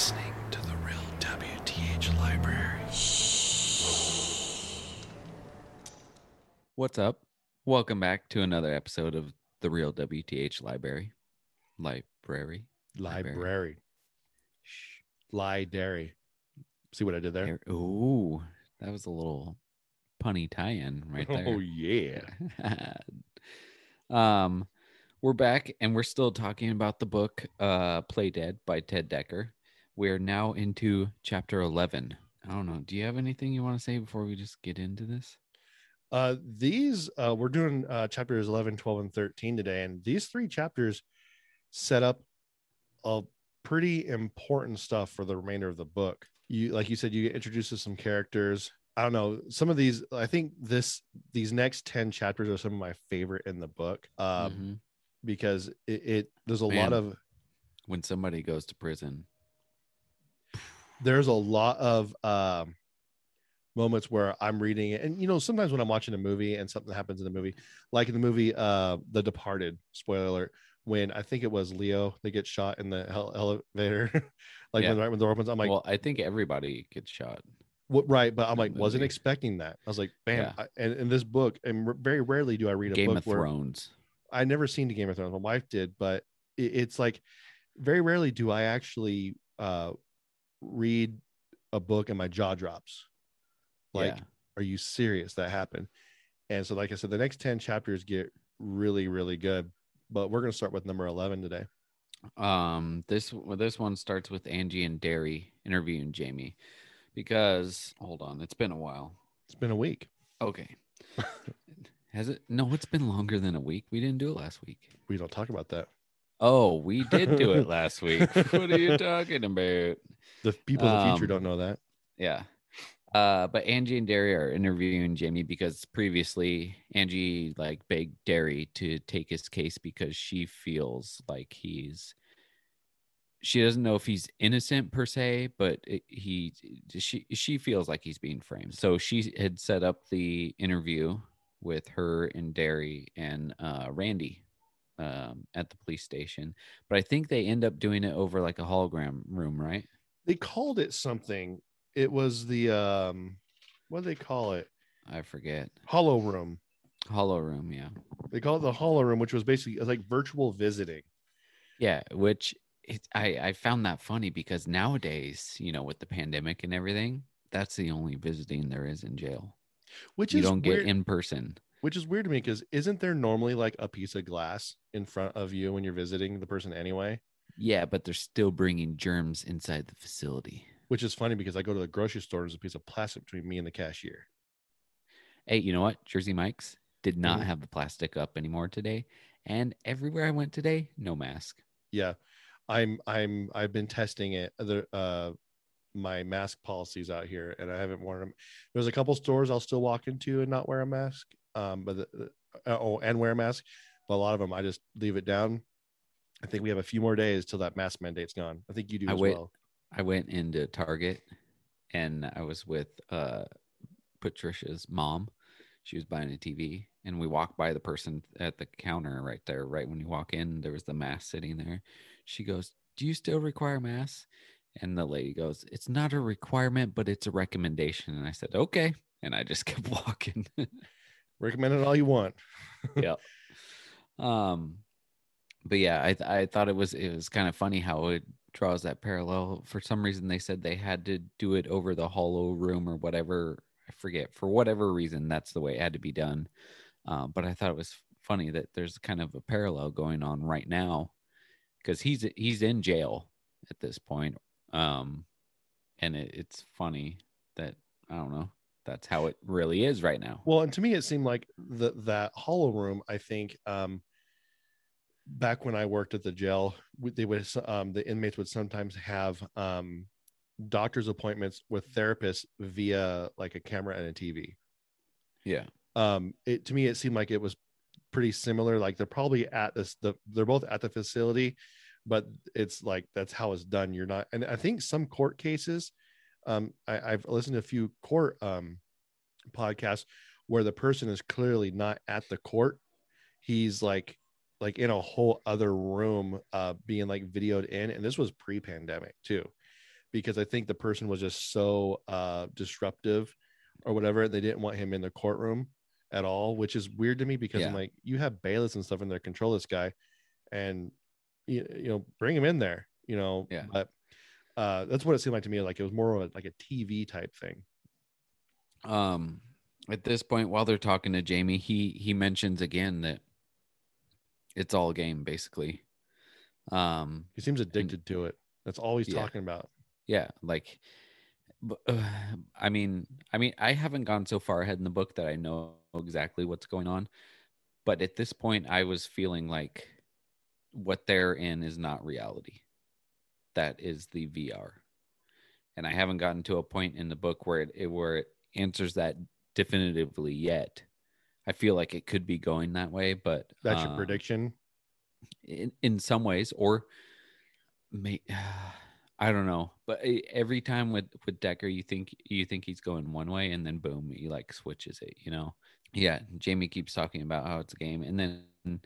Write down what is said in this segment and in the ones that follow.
listening to the Real WTH Library. What's up? Welcome back to another episode of the Real WTH Library. Library. Library. Lie dairy. See what I did there? Here- Ooh, that was a little punny tie-in right there. Oh yeah. um, we're back and we're still talking about the book uh Play Dead by Ted Dekker. We're now into chapter 11. I don't know. Do you have anything you want to say before we just get into this? Uh these uh we're doing uh chapters 11, 12 and 13 today and these three chapters set up a pretty important stuff for the remainder of the book. You like you said you get introduced to some characters. I don't know. Some of these I think this these next 10 chapters are some of my favorite in the book. Um Mhm. because it, it there's a lot of When somebody goes to prison. There's a lot of um moments where I'm reading it, and you know, sometimes when I'm watching a movie and something happens in the movie, like in the movie uh The Departed, spoiler alert, when I think it was Leo that gets shot in the hel- elevator, like Yeah. when right when the door opens, I'm like, well, I think everybody gets shot. what right? But I'm like, that wasn't expecting that. I was like, bam. Yeah. I, and in this book, and r- very rarely do I read a Game book of Thrones. I never seen the Game of Thrones. My wife did, but it, it's like very rarely do I actually uh read a book and my jaw drops. Like, yeah. are you serious? That happened. And so, like I said, the next 10 chapters get really, really good. But we're gonna start with number 11 today. Um, this well, this one starts with Angie and Derry interviewing Jamie because hold on, it's been a while. It's been a week. Okay. Has it? No, it's been longer than a week. We didn't do it last week. We don't talk about that. Oh, we did do it last week. what are you talking about? The people of the future Um, don't know that. Yeah. Uh, but Angie and Derry are interviewing Jamie because previously Angie like begged Derry to take his case because she feels like he's she doesn't know if he's innocent per se, but it, he she she feels like he's being framed. So she had set up the interview with her and Derry and uh, Randy um, at the police station, but I think they end up doing it over like a hologram room, right? They called it something. It was the um what do they call it? I forget. Holo room. Holo room, yeah. They call it the holo room, which was basically was like virtual visiting. Yeah, which it, I I found that funny because nowadays, you know, with the pandemic and everything, that's the only visiting there is in jail. Which you don't weird, get in person. Which is weird to me because isn't there normally like a piece of glass in front of you when you're visiting the person anyway? Yeah, but they're still bringing germs inside the facility. Which is funny because I go to the grocery store, there's a piece of plastic between me and the cashier. Hey, you know what? Jersey Mike's did not Mhm. have the plastic up anymore today, and everywhere I went today, no mask. Yeah, I'm I'm I've been testing it. The uh my mask policies out here, and I haven't worn them. There's a couple stores I'll still walk into and not wear a mask. Um, but the, uh, oh, and wear a mask. But a lot of them I just leave it down. I think we have a few more days till that mask mandate's gone. I think you do I as wait- well. I went into Target and I was with uh Patricia's mom. She was buying a TV and we walked by the person at the counter right there. Right when you walk in, there was the mask sitting there. She goes, Do you still require masks? And the lady goes, It's not a requirement, but it's a recommendation. And I said, Okay. And I just kept walking. Recommend it all you want. yeah. Um, but yeah, I I thought it was it was kind of funny how it draws that parallel. For some reason, they said they had to do it over the holo room or whatever. I forget for whatever reason that's the way it had to be done. Um, but I thought it was funny that there's kind of a parallel going on right now because he's he's in jail at this point. Um, and it, it's funny that I don't know. That's how it really is right now. Well, and to me, it seemed like the that holo room. I think um, back when I worked at the jail, they would um, the inmates would sometimes have um, doctor's appointments with therapists via like a camera and a TV. Yeah. Um, it to me, it seemed like it was pretty similar. Like they're probably at this, the they're both at the facility, but it's like that's how it's done. You're not, and I think some court cases, um, I, I've listened to a few court um podcasts where the person is clearly not at the court. He's like like in a whole other room uh being like videoed in and this was pre-pandemic too because I think the person was just so uh, disruptive or whatever. They didn't want him in the courtroom at all, which is weird to me because I'm like, you have bailiffs and stuff in there control this guy, and you, you know, bring him in there, you know. Yeah. But uh, that's what it seemed like to me. Like it was more of a, like a TV type thing. um at this point while they're talking to Jamie, he he mentions again that it's all game basically. Um He seems addicted to it. That's all he's Yeah. talking about. yeah, like uh, I mean, I mean, I haven't gone so far ahead in the book that I know exactly what's going on, but at this point I was feeling like what they're in is not reality. That is the VR. And I haven't gotten to a point in the book where it, it where it answers that definitively yet. I feel like it could be going that way, but That's your um, prediction. in, in some ways or may I don't know, but e- every time with with Dekker, you think you think he's going one way, and then boom, he like switches it. You know, yeah. Jamie keeps talking about how it's a game, and then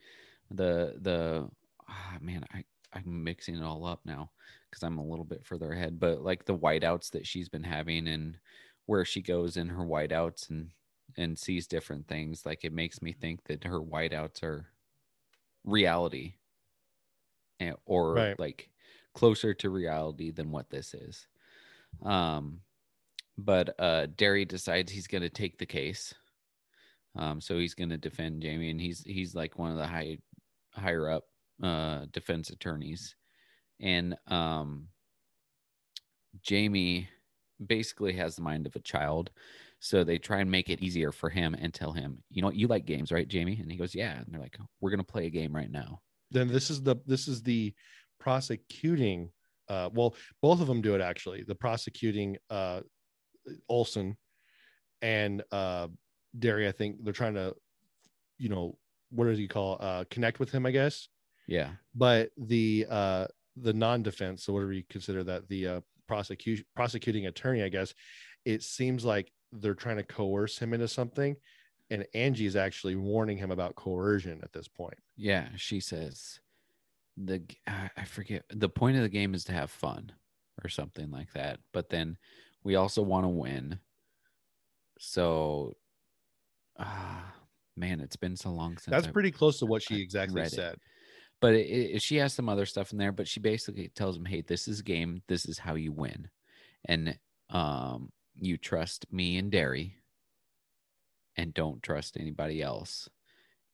the the ah, man, I I'm mixing it all up now because I'm a little bit further ahead. But like the whiteouts that she's been having, and where she goes in her whiteouts and and sees different things, like it makes me think that her whiteouts are reality and, or Right. like closer to reality than what this is. Um, but uh, Derry decides he's going to take the case. Um, so he's going to defend Jamie, and he's he's like one of the high higher up uh, defense attorneys, and um, Jamie basically has the mind of a child. So they try and make it easier for him and tell him, you know you like games, right, Jamie? And he goes, yeah. And they're like, we're gonna play a game right now. then this is the this is the prosecuting uh well both of them do it actually the prosecuting uh olson and uh derry i think they're trying to you know what does he call uh connect with him i guess Yeah, but the uh the non-defense so whatever you consider that the uh prosecution prosecuting attorney i guess it seems like they're trying to coerce him into something and angie is actually warning him about coercion at this point yeah. She says, the I forget the point of the game is to have fun or something like that. But then we also want to win. So, ah, man, it's been so long since that's I- pretty close to what she exactly said. it. But it, it, she has some other stuff in there but she basically tells him hey this is a game. This is how you win. And um you trust me and Derry and don't trust anybody else.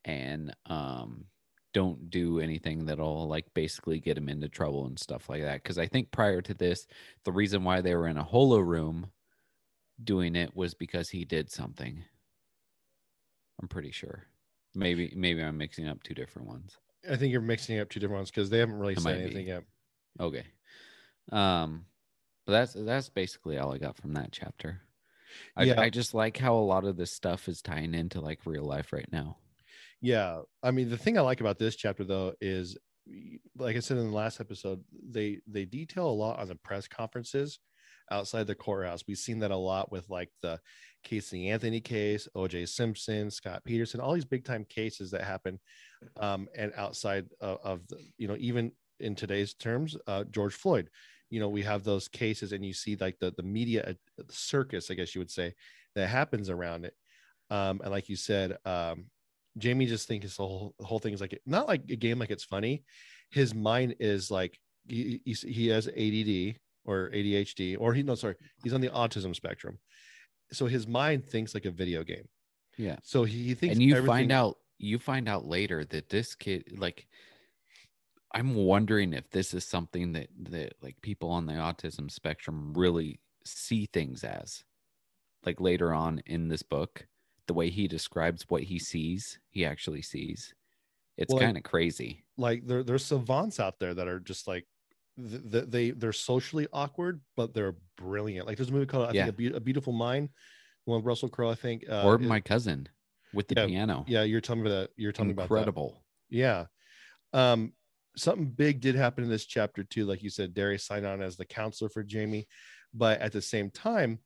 And um don't do anything that'll like basically get him into trouble and stuff like that. Because i think prior to this the reason why they were in a holo room doing it was because he did something. I'm pretty sure. Maybe maybe i'm mixing up two different ones I think you're mixing up two different ones because they haven't really It said might be. anything yet. Okay. Um but that's that's basically all I got from that chapter. I, Yeah. I just like how a lot of this stuff is tying into like real life right now. Yeah, I mean the thing I like about this chapter though is, like I said in the last episode, they they detail a lot on the press conferences outside the courthouse. We've seen that a lot with like the Casey Anthony case, O.J. Simpson, Scott Peterson, all these big time cases that happen, um, and outside of, of the, you know even in today's terms, uh, George Floyd. You know, we have those cases, and you see like the the media uh, circus, I guess you would say, that happens around it. Um, and like you said, um, Jamie just thinks the whole the whole thing is like not like a game like it's funny. His mind is like he he, he has ADD or ADHD or he no sorry he's on the autism spectrum, so his mind thinks like a video game. Yeah. So he, he thinks and you everything- find out you find out later that this kid like I'm wondering if this is something that that like people on the autism spectrum really see things as. Like later on in this book, the way he describes what he sees, he actually sees. It's Well, kind of crazy. like there there's savants out there that are just like th- th- they they're socially awkward but they're brilliant. Like there's a movie called I Yeah. think a, Beau- a Beautiful Mind, one with Russell Crowe I think. Uh, or it- my cousin with the yeah, piano. yeah, you're telling me that you're telling me about. Incredible. Yeah. Um, something big did happen in this chapter too. Like you said, Darius signed on as the counselor for Jamie, but at the same time,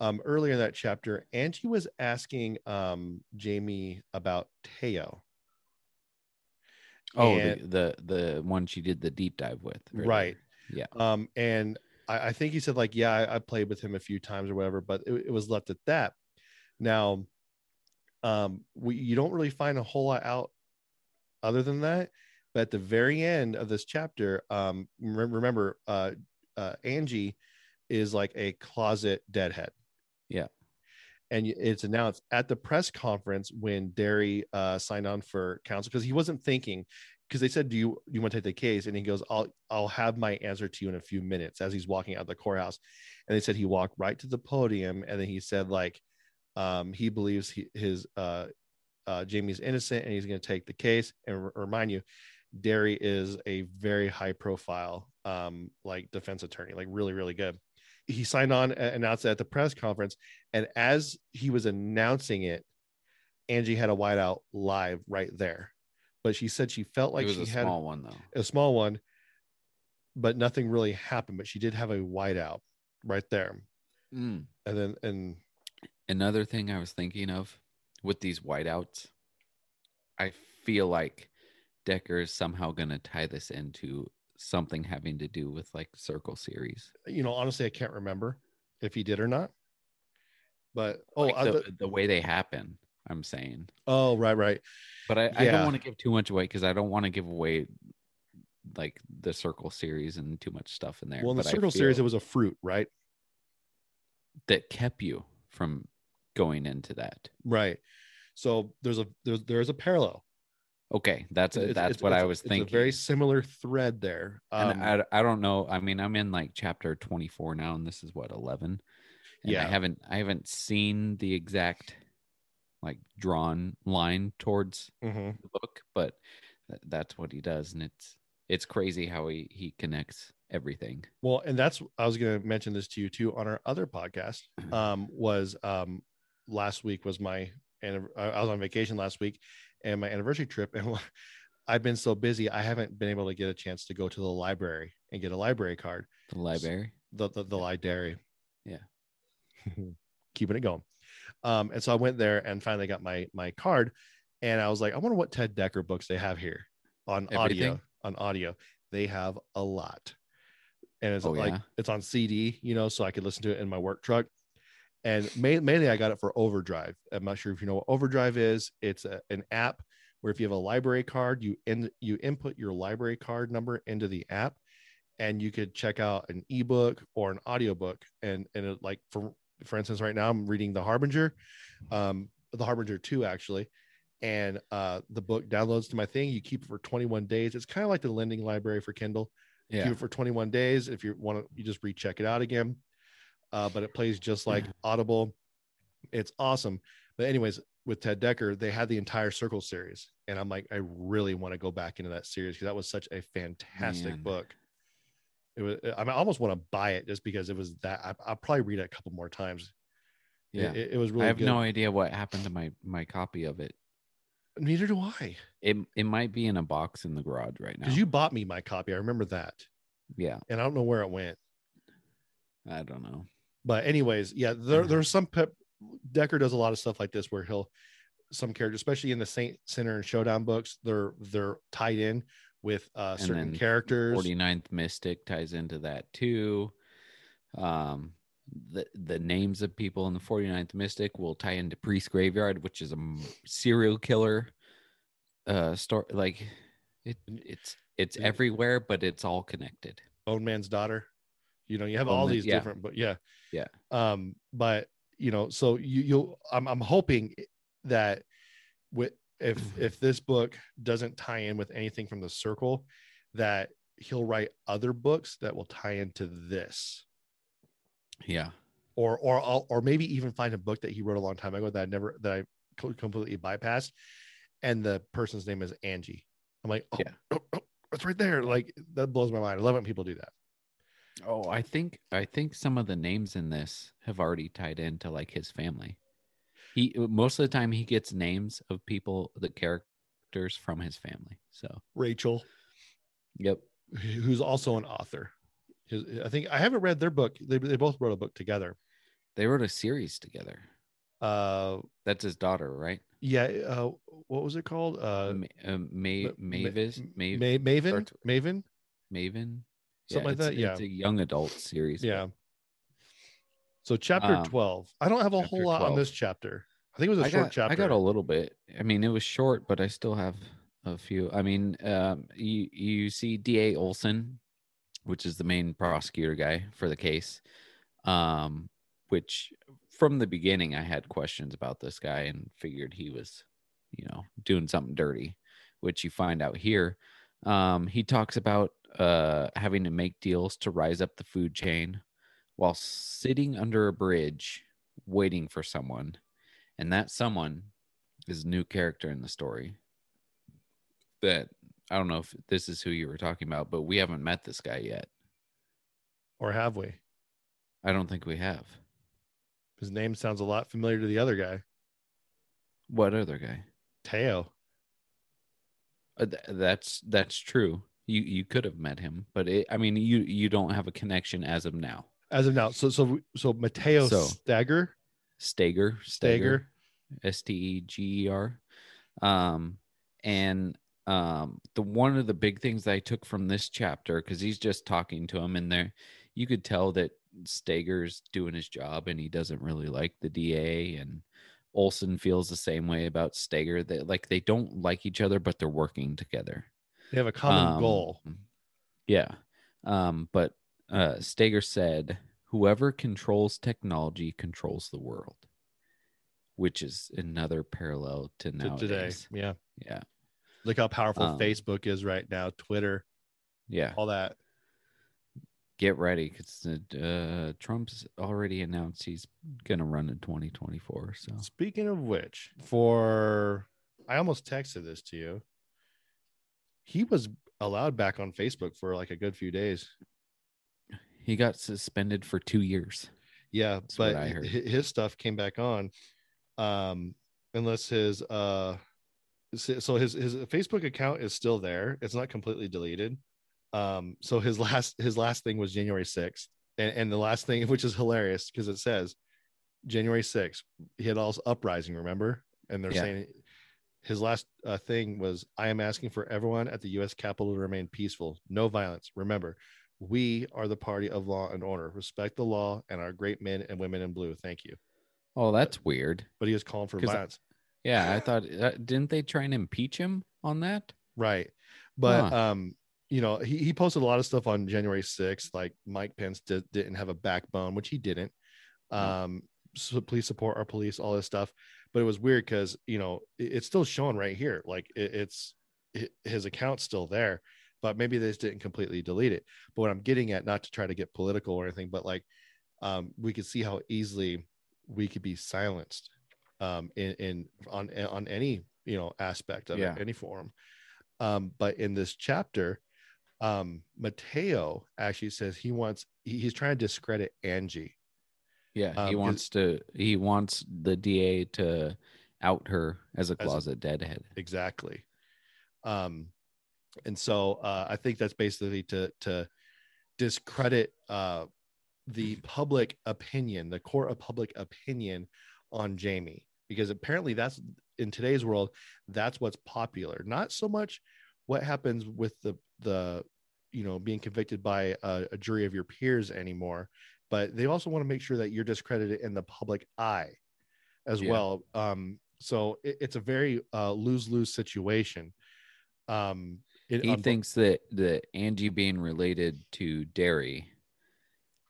um, earlier in that chapter, Angie was asking um Jamie about Teo. Oh, And- the, the the one she did the deep dive with. earlier. Right. Yeah. Um, and I, I think he said like, yeah, I, I played with him a few times or whatever, but it, it was left at that. Now, um, we you don't really find a whole lot out other than that. But at the very end of this chapter, um, rem- remember, uh, uh, Angie is like a closet deadhead. Yeah. And it's announced at the press conference when Derry uh, signed on for counsel because he wasn't thinking because they said, "Do you you want to take the case?" And he goes, "I'll I'll have my answer to you in a few minutes." As he's walking out the courthouse, and they said he walked right to the podium, and then he said like, um, he believes he, his uh, uh, Jamie's innocent, and he's going to take the case. And r- remind you, Derry is a very high profile um, like defense attorney, like really really good. He signed on, uh, announced it at the press conference, and as he was announcing it, Angie had a whiteout live right there. But she said she felt like she a had a small one though. a small one, but nothing really happened. But she did have a whiteout right there, Mm. and then and Another thing I was thinking of with these whiteouts, I feel like Dekker is somehow going to tie this into something having to do with like Circle Series. you know honestly I can't remember if he did or not. But oh Like I- the, the way they happen, I'm saying. oh right right But I, I don't want to give too much away because I don't want to give away like the Circle Series and too much stuff in there. well in the But circle series it was a fruit right that kept you from going into that. right. So there's a there's there's a parallel. Okay, that's It's- that's it's- what I it's- was it's thinking. A very similar thread there. Um, and I, I don't know. I mean, I'm in like chapter 24 now, and this is what 11. And Yeah. I haven't I haven't seen the exact like drawn line towards mhm. the book, but th- that's what he does, and it's it's crazy how he he connects everything. Well, and that's I was going to mention this to you too on our other podcast. Um, was um last week was my and I was on vacation last week and my anniversary trip and I've been so busy I haven't been able to get a chance to go to the library and get a library card. The library. The the, the library. Yeah. Keeping it going. Um, and so I went there and finally got my my card and I was like, I wonder what Ted Dekker books they have here on audio. On audio. They have a lot. And it's Oh, like yeah? it's on CD, you know, so I could listen to it in my work truck. And ma- mainly I got it for Overdrive. I'm not sure if you know what Overdrive is. It's a, an app where if you have a library card, you in, you input your library card number into the app and you could check out an ebook or an audiobook. And and it, like for for instance right now I'm reading The Harbinger um The Harbinger 2 actually. And uh the book downloads to my thing. You keep it for 21 days. It's kind of like the lending library for Kindle. Keep Yeah. it for 21 days. If you want to you just recheck it out again uh, but it plays just like audible. It's awesome. But anyways with ted dekker they had the entire circle series and i'm like i really want to go back into that series because that was such a fantastic Man. book. It was i, mean, I almost want to buy it just because it was that I, i'll probably read it a couple more times. Yeah. it, it was really I have good. no idea what happened to my my copy of it. neither do i. It it might be in a box in the garage right now. because you bought me my copy. I remember that. Yeah, and i don't know where it went. I don't know. But anyways yeah there, Mhm. there's some pep dekker does a lot of stuff like this where he'll some characters especially in the saint center and showdown books they're they're tied in with uh certain characters 49th Mystic ties into that too. Um, the the names of people in the 49th Mystic will tie into Priest Graveyard, which is a m- serial killer uh story. Like it, it's it's everywhere, but it's all connected. bone man's daughter you know you have all these yeah. different but yeah Yeah. um but you know so you you'll i'm, I'm hoping that with if Mm-hmm. if this book doesn't tie in with anything from the circle that he'll write other books that will tie into this Yeah, or or I'll, or maybe even find a book that he wrote a long time ago that I never that I completely bypassed, and the person's name is Angie. I'm like, oh, Yeah. oh, oh, it's right there. Like that blows my mind. I love when people do that. Oh, I think I think some of the names in this have already tied into like his family. He most of the time he gets names of people, the characters from his family. So, Rachel, yep. who's also an author. His- I think I haven't read their book. They they both wrote a book together. They wrote a series together. Uh, That's his daughter, right? yeah. Uh, what was it called? Uh, Ma- uh, Ma- Ma- Mavis, Ma- Ma- Ma- Maven, Maven. Maven. Something like that. Yeah, it's a young adult series. yeah. So chapter Um, twelve. I don't have a whole lot on this chapter. I think it was a I short got, chapter. I got a little bit. I mean, it was short, but I still have a few. I mean, um, you you see DA Olson, which is the main prosecutor guy for the case, um, which from the beginning I had questions about this guy and figured he was, you know, doing something dirty, which you find out here. Um, he talks about uh, having to make deals to rise up the food chain while sitting under a bridge waiting for someone. And that someone is a new character in the story that i don't know if this is who you were talking about but we haven't met this guy yet. Or have we? i don't think we have. His name sounds a lot familiar to the other guy, what other guy? Teo. Uh, th- that's that's true you you could have met him but it, i mean you you don't have a connection as of now. As of now, so so so Mateo So, Stagger, stager Stager, S T E G E R. Um, and um, the one of the big things that I took from this chapter because he's just talking to him in there, you could tell that Steger's doing his job and he doesn't really like the DA and Olson feels the same way about Steger that like they don't like each other but they're working together. They have a common Um, goal. Yeah. Um, but uh, Steger said, whoever controls technology controls the world, which is another parallel to to nowadays. today. Yeah. Yeah. Look how powerful Um, Facebook is right now, Twitter, Yeah. all that. Get ready because uh, Trump's already announced he's going to run in 2024. So Speaking of which, for I almost texted this to you. He was allowed back on Facebook for like a good few days. he got suspended for two years. Yeah, That's but I heard. hi- his stuff came back on. Um, unless his uh so his his Facebook account is still there. It's not completely deleted. Um, so his last his last thing was January 6th. And, and the last thing, which is hilarious because it says January 6th, he had all uprising, remember? And they're Yeah. saying his last uh, thing was I am asking for everyone at the US Capitol to remain peaceful, no violence. Remember, we are the party of law and order. Respect the law and our great men and women in blue. Thank you. Oh, that's weird. But he was calling for I- violence. Yeah. I thought, uh, didn't they try and impeach him on that? Right. But Huh. um, you know, he, he posted a lot of stuff on January 6th, like Mike Pence did, didn't have a backbone, which he didn't. Um, so please support our police, all this stuff. But it was weird because you know it- it's still showing right here, like it, it's hi- his account's still there, but maybe they just didn't completely delete it. But what I'm getting at, not to try to get political or anything, but like um, we could see how easily we could be silenced um, in, in on on any you know aspect of Yeah. it, any form. Um, but in this chapter, um, Mateo actually says he wants he- he's trying to discredit Angie. Yeah, Um, he wants to. He wants the DA to out her as a As a- closet deadhead. exactly um and so uh i think that's basically to to discredit uh the public opinion the court of public opinion on jamie because apparently that's in today's world that's what's popular not so much what happens with the the you know being convicted by a, a jury of your peers anymore but they also want to make sure that you're discredited in the public eye as Yeah. well um so it, it's a very uh lose-lose situation um it, He bo- thinks that the Angie being related to Derry,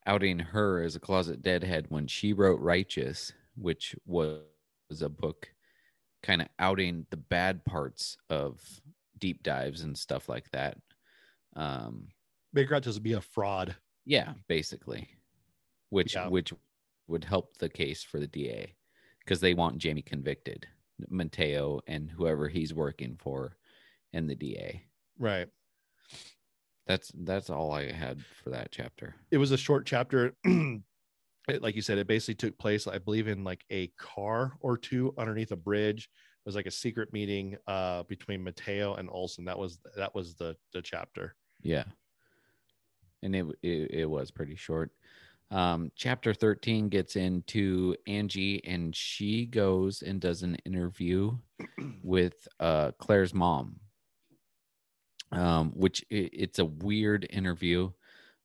outing her as a closet deadhead when she wrote Righteous, which was a book kind of outing the bad parts of deep dives and stuff like that. Um, out to be a fraud yeah, basically, which Yeah. which would help the case for the DA because they want Jamie convicted, Mateo and whoever he's working for, and the DA. right That's that's all I had for that chapter. it was a short chapter it, like you said it basically took place i believe in like a car or two underneath a bridge it was like a secret meeting uh between mateo and olson that was that was the the chapter Yeah, and it it, it was pretty short. Um, chapter thirteen gets into Angie, and she goes and does an interview with uh Claire's mom. Um, which i it's a weird interview.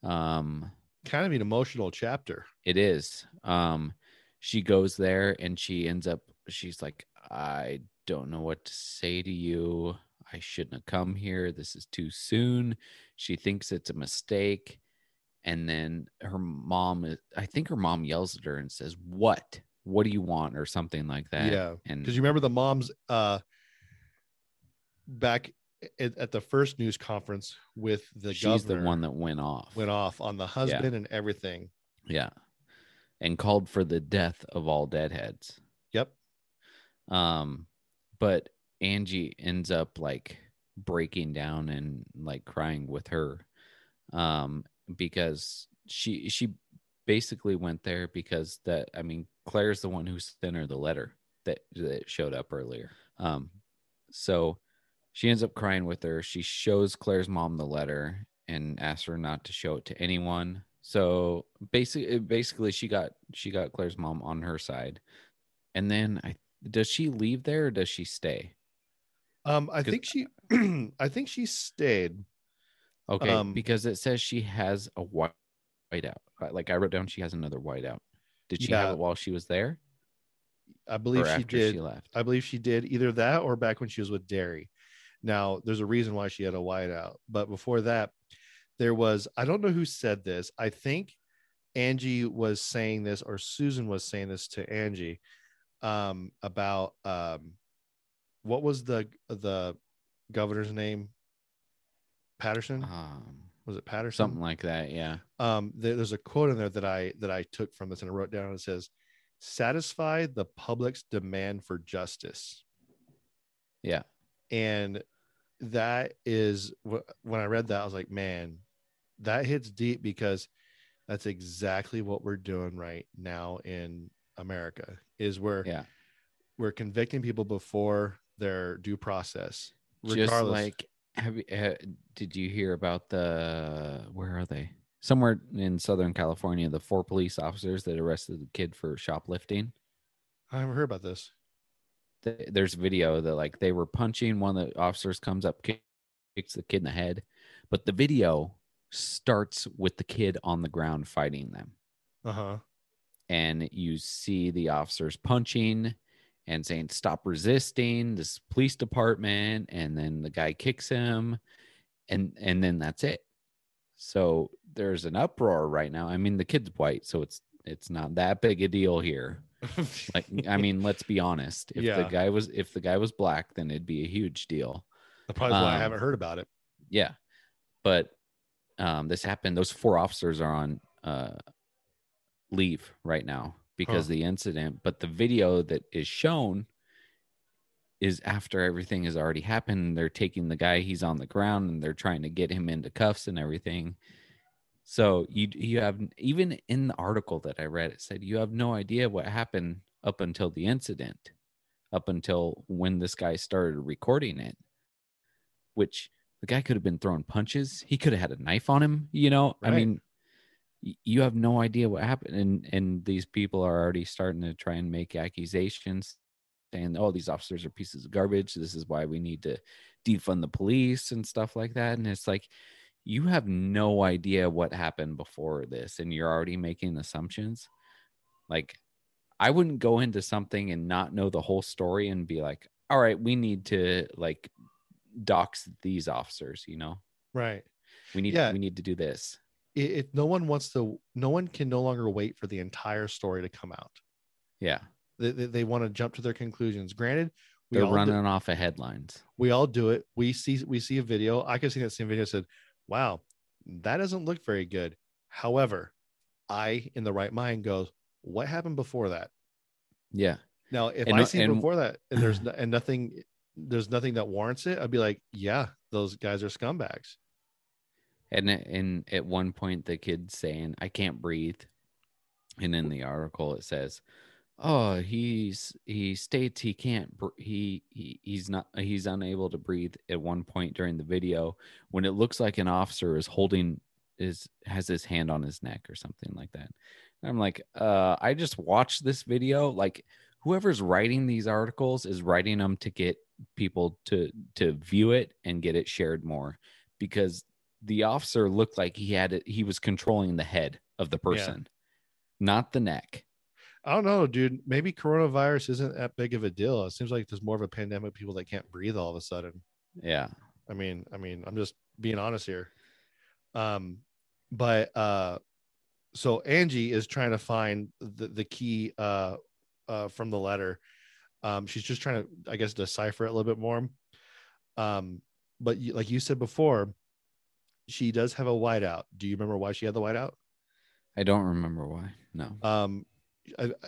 Um, Kind of an emotional chapter. it is. Um, she goes there and she ends up. She's like, I don't know what to say to you. I shouldn't have come here. This is too soon. She thinks it's a mistake. And then her mom, I think her mom yells at her and says, What? What do you want? Or something like that. Yeah, And because you remember the moms uh back at, at the first news conference with the she's the one that went off. went off on the husband and everything. Yeah. And called for the death of all deadheads. Yep. Um, but Angie ends up like breaking down and like crying with her. Um, because she she basically went there because that I mean Claire's the one who sent her the letter that that showed up earlier. Um, so she ends up crying with her. She shows Claire's mom the letter and asks her not to show it to anyone. So basically, basically, she got she got Claire's mom on her side, and then I does she leave there or does she stay? Um, I think she, I think she stayed. Okay, Um, because it says she has a white whiteout. Like I wrote down, she has another whiteout. Did she have it while she was there I believe she did. she left? I believe she did either that or back when she was with Derry. Now, there's a reason why she had a whiteout, but before that, there was I don't know who said this. I think Angie was saying this, or Susan was saying this to Angie um, about um, what was the the governor's name? Patterson Um, was it Patterson? something like that. Yeah. um there- there's a quote in there that i that i took from this and i wrote down it says satisfy the public's demand for justice Yeah. and that is when i read that i was like man that hits deep because that's exactly what we're doing right now in america is we're Yeah. we're convicting people before their due process Just regardless like, have you, uh, did you hear about the, where are they? Somewhere in Southern California, the four police officers that arrested the kid for shoplifting. i haven't heard about this th- there's video that like they were punching one of the officers comes up kicks the kid in the head but the video starts with the kid on the ground fighting them uh-huh and you see the officers punching and saying stop resisting this police department and then the guy kicks him and and then that's it. So there's an uproar right now. I mean the kid's white so it's it's not that big a deal here. Like i mean let's be honest. If the guy was if the guy was black then it'd be a huge deal. That's probably why i um, haven't heard about it. yeah. But um this happened. Those four officers are on uh leave right now because Huh. the incident but the video that is shown is after everything has already happened they're taking the guy he's on the ground and they're trying to get him into cuffs and everything. So you you have even in the article that i read it said you have no idea what happened up until the incident up until when this guy started recording it which the guy could have been throwing punches. He could have had a knife on him you know? I mean you have no idea what happened and and these people are already starting to try and make accusations saying oh these officers are pieces of garbage. This is why we need to defund the police and stuff like that and it's like you have no idea what happened before this and you're already making assumptions. Like i wouldn't go into something and not know the whole story and be like all right we need to like dox these officers you know? Right. We need Yeah. we need to do this i- if no one wants to no one can no longer wait for the entire story to come out. Yeah. They, they, they want to jump to their conclusions. Granted we they're running do, off of headlines. We all do it. We see we see a video. I could see that same video said wow that doesn't look very good. However i in the right mind goes what happened before that? Yeah. Now if And i see and- before that and there's no, and nothing there's nothing that warrants it i'd be like yeah those guys are scumbags and and at one point the kid's saying i can't breathe. And in the article it says oh he's he states he can't he, he he's not he's unable to breathe. At one point during the video when it looks like an officer is holding is has his hand on his neck or something like that. And i'm like uh i just watched this video. Like whoever's writing these articles is writing them to get people to to view it and get it shared more. Because the officer looked like he had it, he was controlling the head of the person, not the neck. I don't know, dude. Maybe coronavirus isn't that big of a deal. It seems like there's more of a pandemic. People that can't breathe all of a sudden. Yeah. I mean, I mean, I'm just being honest here. Um, but uh, so Angie is trying to find the the key uh, uh from the letter. Um, she's just trying to, I guess, decipher it a little bit more. Um, but you, like you said before, she does have a whiteout. Do you remember why she had the whiteout? I don't remember why. No. um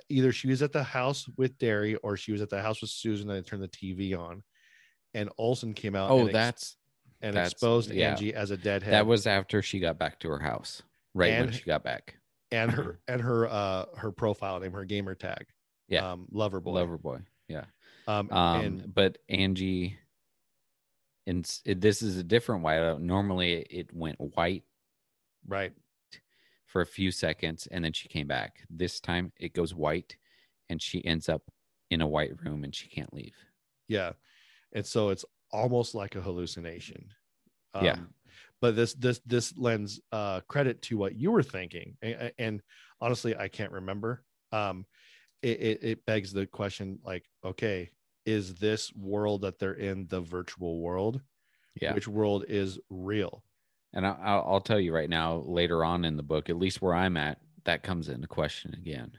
either she was at the house with Derry or she was at the house with Susan and they turned the TV on and Olson came out Oh, and, ex- that's and that's- exposed yeah. Angie as a deadhead that was after she got back to her house. Right when she got back. and her and her uh her profile name her gamer tag Yeah. um lover boy Lover boy. Yeah. um, Um, and but Angie, and it, this is a different whiteout. Normally, it went white right for a few seconds, and then she came back. This time, it goes white, and she ends up in a white room, and she can't leave. yeah and so it's almost like a hallucination Yeah. Um, but this this this lends uh credit to what you were thinking and, and honestly i can't remember um it, it it begs the question like okay is this world that they're in the virtual world Yeah. which world is real And I, I'll, I'll tell you right now, later on in the book, at least where I'm at, that comes into question again.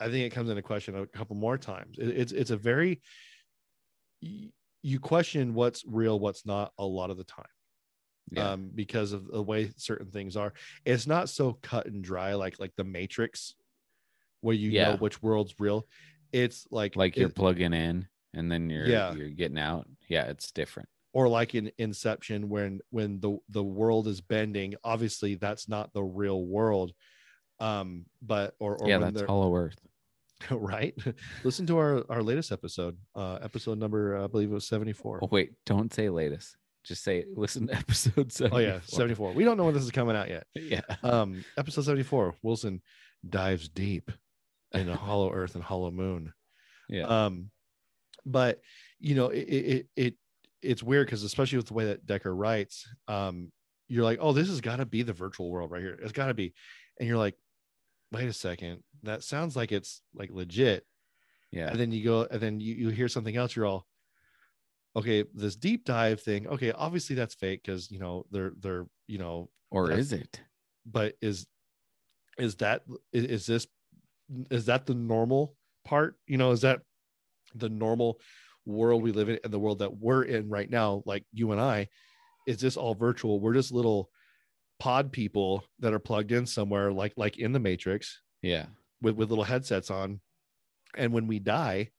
i think it comes into question a couple more times It- it's it's a very you question what's real what's not a lot of the time Yeah. um, because of the way certain things are. It's not so cut and dry like like the Matrix, where you Yeah. know which world's real. It's like like you're it- plugging in and then you're Yeah. you're getting out. Yeah, it's different. or like in Inception when when the the world is bending. Obviously, that's not the real world. Um, but or, or yeah, that's Hollow Earth. right. Listen to our our latest episode, uh, episode number I believe it was seventy four. Oh wait, don't say latest. Just say listen to episode seven. Oh yeah, seventy four. We don't know when this is coming out yet. Yeah. um episode 74 wilson dives deep into hollow earth and hollow moon Yeah. um but you know it it, it it's weird because especially with the way that dekker writes um you're like oh this has got to be the virtual world right here it's got to be and you're like wait a second that sounds like it's like legit yeah. and then you go and then you, you hear something else you're all okay this deep dive thing okay obviously that's fake because you know they're they're you know Or is it? but is is that is, is this is that the normal part you know is that the normal world we live in and the world that we're in right now like you and i is this all virtual we're just little pod people that are plugged in somewhere like like in the matrix Yeah. with with little headsets on and when we die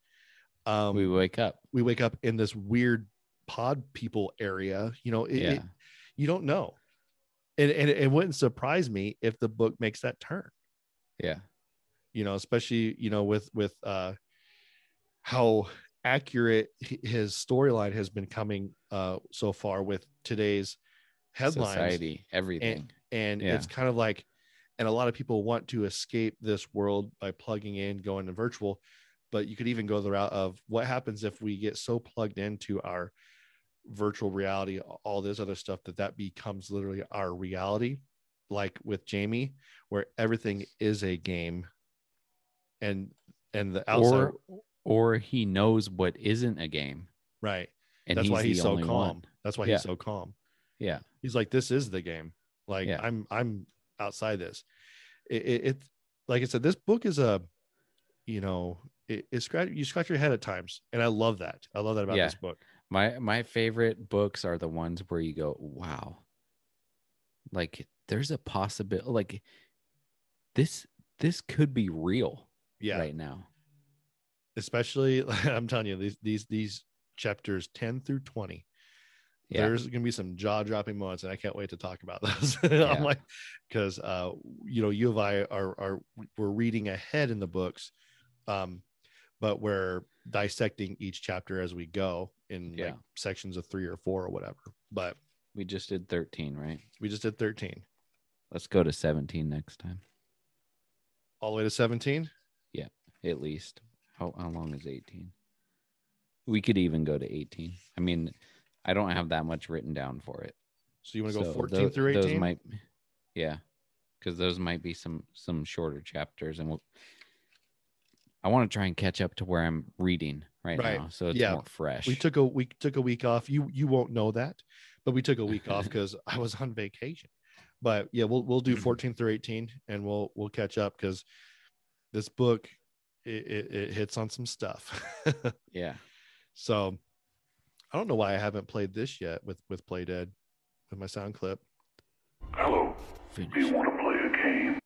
um we wake up. We wake up in this weird pod people area you know it, yeah. it- you don't know and, and it wouldn't surprise me if the book makes that turn yeah. You know especially you know with with uh how accurate his storyline has been coming uh so far with today's headlines Society, everything. and Yeah. it's kind of like and a lot of people want to escape this world by plugging in going to virtual but you could even go the route of what happens if we get so plugged into our virtual reality all this other stuff that that becomes literally our reality like with jamie where everything is a game and and the outside or or he knows what isn't a game. right And that's why he's so calm one. that's why Yeah. he's so calm Yeah. he's like this is the game like Yeah. i'm i'm outside this it, it, it like i said this book is a you know it, it scratch you scratch your head at times and i love that i love that about Yeah. this book My my favorite books are the ones where you go, wow. Like there's a possibility like this this could be real yeah right now. especially i'm telling you these these these chapters 10 through 20 Yeah. there's gonna be some jaw-dropping moments and i can't wait to talk about those Yeah. i'm like because uh you know you and i are are we're reading ahead in the books um but we're dissecting each chapter as we go in like sections of three or four or whatever but We just did 13, right? we just did 13 Let's go to 17 next time. all the way to 17 At least. How how long is 18? We could even go to 18. I mean, I don't have that much written down for it. So you want to go So 14 tho- through 18? Those might, yeah, because those might be some some shorter chapters, and we'll. I want to try and catch up to where I'm reading right, Right. now, so it's Yeah. more fresh. we took a we took a week off. You you won't know that, but we took a week off because I was on vacation. But yeah, we'll we'll do mm-hmm. 14 through 18 and we'll we'll catch up because this book it, it, it hits on some stuff. yeah, so I don't know why I haven't played this yet with with Play Dead with my sound clip. Hello, finish. do you want to play a game?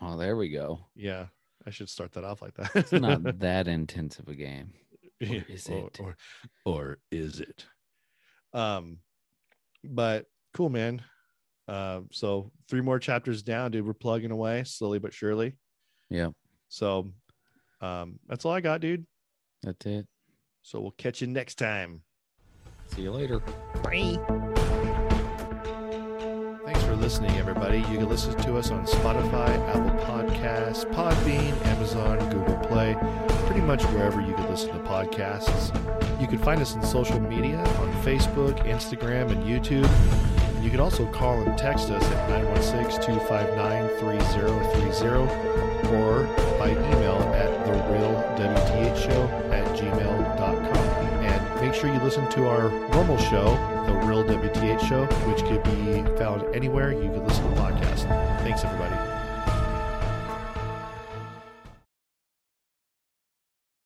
Oh, there we go. Yeah, I should start that off like that. It's not that intense of a game. Yeah, is or, it? Or, or is it? Um, but cool, man. Uh, so three more chapters down, dude. We're plugging away slowly but surely. Yeah, So, um, that's all I got, dude. that's it. So we'll catch you next time. See you later. Bye. Thanks for listening, everybody. You can listen to us on Spotify, Apple Podcasts, Podbean, Amazon, Google Play, pretty much wherever you can listen to podcasts. You can find us on social media on Facebook, Instagram, and YouTube. You can also call and text us at 916 259 3030 or by email at therealwthshow at gmail.com. And make sure you listen to our normal show, The Real WTH Show, which could be found anywhere you could listen to podcasts. Thanks, everybody.